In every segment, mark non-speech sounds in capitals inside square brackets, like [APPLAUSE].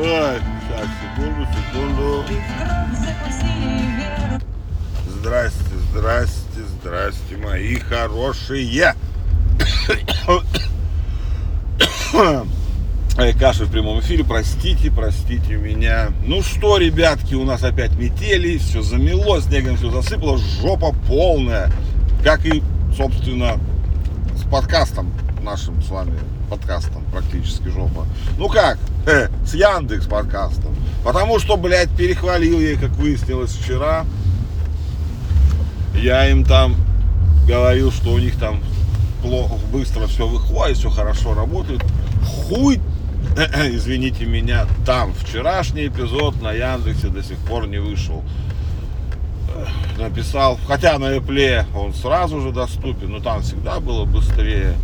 Ой, секунду, секунду. Здрасте, здрасте, здрасте, мои хорошие. [COUGHS] Каша в прямом эфире, простите, простите меня. Ну что, ребятки, у нас опять метели, все замело, снегом все засыпало, жопа полная. Как и, собственно, с подкастом нашим с вами, подкастом практически жопа. Ну как, э, с Яндекс подкастом. Потому что, блядь, перехвалил я, как выяснилось вчера. Я им там говорил, что у них там плохо, быстро все выходит, все хорошо работает. Хуй, [CLEARS THROAT] извините меня, там вчерашний эпизод на Яндексе до сих пор не вышел. Написал, хотя на Apple он сразу же доступен, но там всегда было быстрее.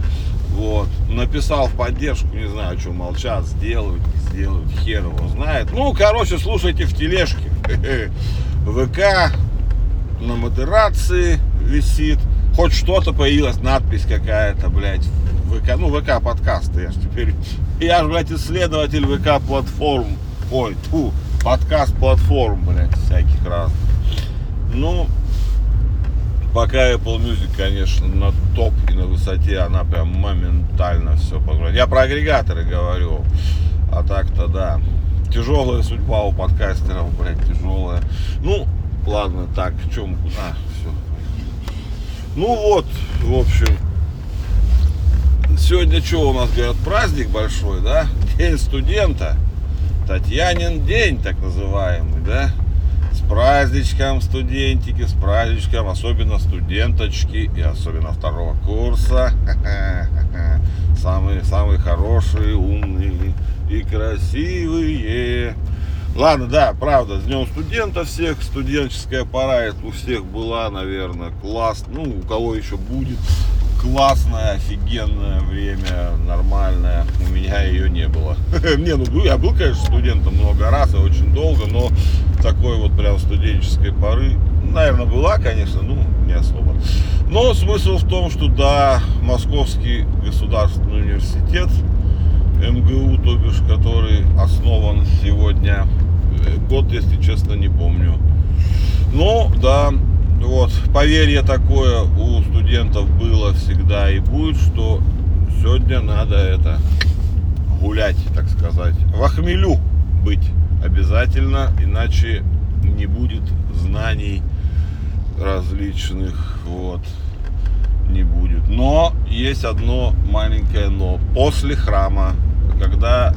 Вот. Написал в поддержку, не знаю, что молчат, сделают, не сделают, хер его знает. Ну, короче, слушайте в тележке. [LAUGHS] ВК на модерации висит. Хоть что-то появилась, надпись какая-то, блядь, ВК, ну, ВК подкасты, я ж теперь, [LAUGHS] я же, блядь, исследователь ВК платформ, ой, тьфу, подкаст платформ, блядь, всяких разных. Ну, пока Apple Music, конечно, на топ и на высоте, она прям моментально все позволяет. Я про агрегаторы говорю, а так-то да. Тяжелая судьба у подкастеров, блядь, тяжелая. Ну, ладно, так, в чем, а, все. Ну вот, в общем, сегодня что у нас, говорят, праздник большой, да? День студента. Татьянин день, так называемый, да? С праздничком студентики, с праздничком, особенно студенточки и особенно второго курса. [LAUGHS] Самые, самые хорошие, умные и красивые. Ладно, да, правда, с Днем студента всех, студенческая пора у всех была, наверное, класс, ну, у кого еще будет, классное, офигенное время, нормальное, у меня ее не было. [LAUGHS] Не, ну, я был, конечно, студентом много раз и очень долго, но такой вот прям студенческой поры, наверное, была, конечно, ну, не особо. Но смысл в том, что, да, Московский государственный университет, МГУ, то бишь, который основан сегодня год, если честно, не помню. Но, да, вот, поверье такое у студентов было всегда и будет, что сегодня надо это гулять, так сказать, в охмелю быть обязательно, иначе не будет знаний различных, вот, не будет. Но есть одно маленькое но. После храма, когда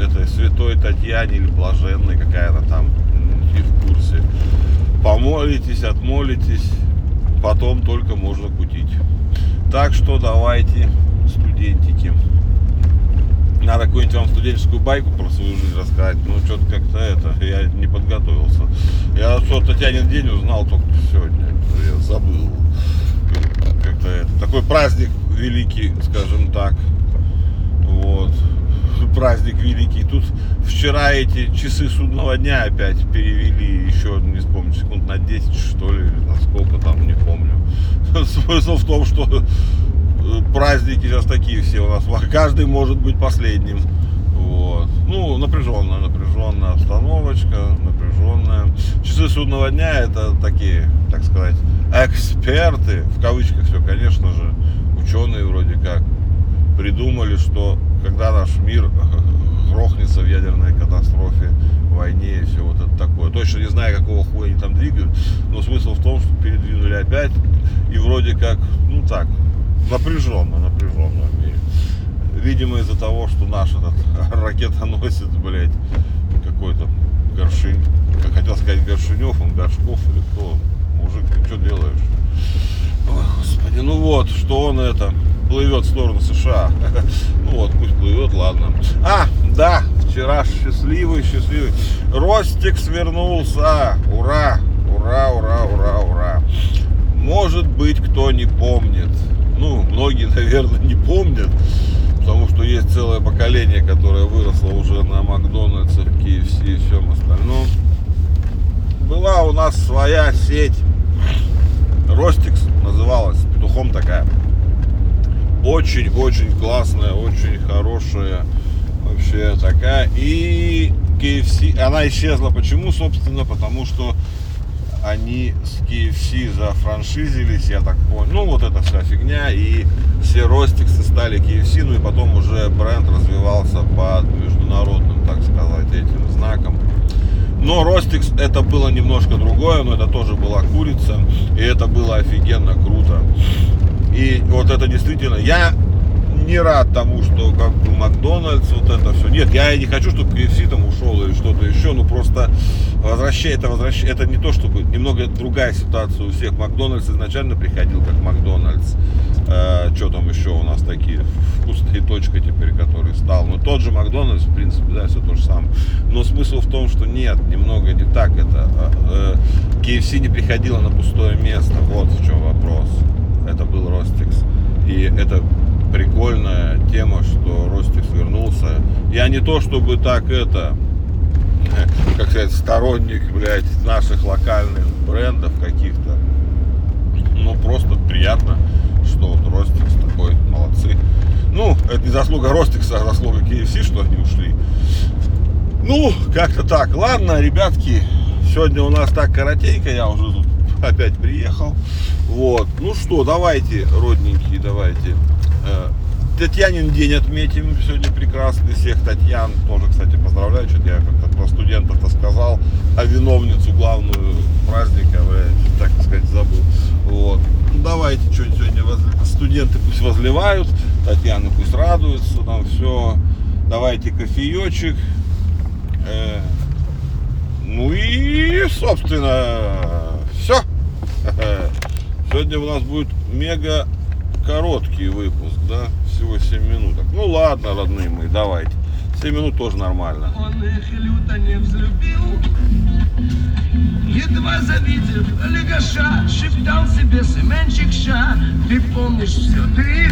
это святой Татьяне или блаженной, какая она там, не в курсе. Помолитесь, отмолитесь, потом только можно кутить. Так что давайте, студентики. Надо какую-нибудь вам студенческую байку про свою жизнь рассказать. Ну, что-то как-то это, я не подготовился. Я что Татьянин день узнал только сегодня. Я забыл. Как-то это. Такой праздник великий, скажем так. Вот праздник великий. Тут вчера эти часы судного дня опять перевели еще, не помню, секунд на 10 что ли, на сколько там, не помню. [LAUGHS] Смысл в том, что праздники сейчас такие все у нас, [LAUGHS] каждый может быть последним. Вот. Ну, напряженная, напряженная обстановочка, напряженная. Часы судного дня это такие, так сказать, эксперты, в кавычках все, конечно же, ученые вроде как, придумали, что когда наш мир [LAUGHS] грохнется в ядерной катастрофе, войне и все вот это такое. Точно не знаю, какого хуя они там двигают, но смысл в том, что передвинули опять и вроде как, ну так, напряженно, напряженно в мире. Видимо, из-за того, что наш этот [LAUGHS] ракетоносец, блядь, какой-то Горшинь, как хотел сказать Горшинев, он Горшков или кто, мужик, ты что делаешь? Ой, господи, ну вот, что он это, плывет в сторону США. [LAUGHS] Ну вот, пусть плывет, ладно. А, да, вчера счастливый, счастливый. Ростик свернулся. Ура, ура, ура, ура, ура. Может быть, кто не помнит. Ну, многие, [LAUGHS] наверное, не помнят. Потому что есть целое поколение, которое выросло уже на Макдональдсе, KFC и всем остальном. Была у нас своя сеть. Ростикс называлась, петухом такая очень-очень классная, очень хорошая. Вообще такая. И KFC, она исчезла. Почему, собственно? Потому что они с KFC зафраншизились, я так понял. Ну, вот эта вся фигня. И все Ростиксы стали KFC. Ну и потом уже бренд развивался под международным, так сказать, этим знаком. Но Ростикс это было немножко другое, но это тоже была курица. И это было офигенно круто. И вот это действительно, я не рад тому, что как бы Макдональдс, вот это все. Нет, я не хочу, чтобы KFC там ушел или что-то еще, ну просто возвращай, это возвращай, это не то, чтобы немного другая ситуация у всех. Макдональдс изначально приходил как Макдональдс. Э, что там еще у нас такие вкусные точка теперь, который стал. Ну тот же Макдональдс, в принципе, да, все то же самое. Но смысл в том, что нет, немного не так это. Э, KFC не приходила на пустое место. Вот в чем вопрос. Это был Ростикс. И это прикольная тема, что Ростикс вернулся. Я не то чтобы так это, [LAUGHS] как сказать, сторонник, блядь, наших локальных брендов каких-то. Ну, просто приятно, что вот Ростикс такой, молодцы. Ну, это не заслуга Ростикса, а заслуга KFC, что они ушли. Ну, как-то так. Ладно, ребятки, сегодня у нас так коротенько, я уже тут [LAUGHS] опять приехал. Вот. Ну что, давайте, родненькие, давайте. Э, Татьянин день отметим сегодня прекрасный. Всех Татьян тоже, кстати, поздравляю. Что-то я как-то про студентов-то сказал, а виновницу главную праздника, блядь, так сказать, забыл. Вот. Ну, давайте что-нибудь сегодня возли- студенты пусть возливают, Татьяна пусть радуется, там все. Давайте кофеечек. Э, ну и, собственно, все. [LAUGHS] Сегодня у нас будет мега короткий выпуск, да? Всего 7 минуток. Ну ладно, родные мои, давайте. 7 минут тоже нормально. Он их люто не взлюбил Едва завидев легаша Шептал себе Семенчик ща Ты помнишь все, ты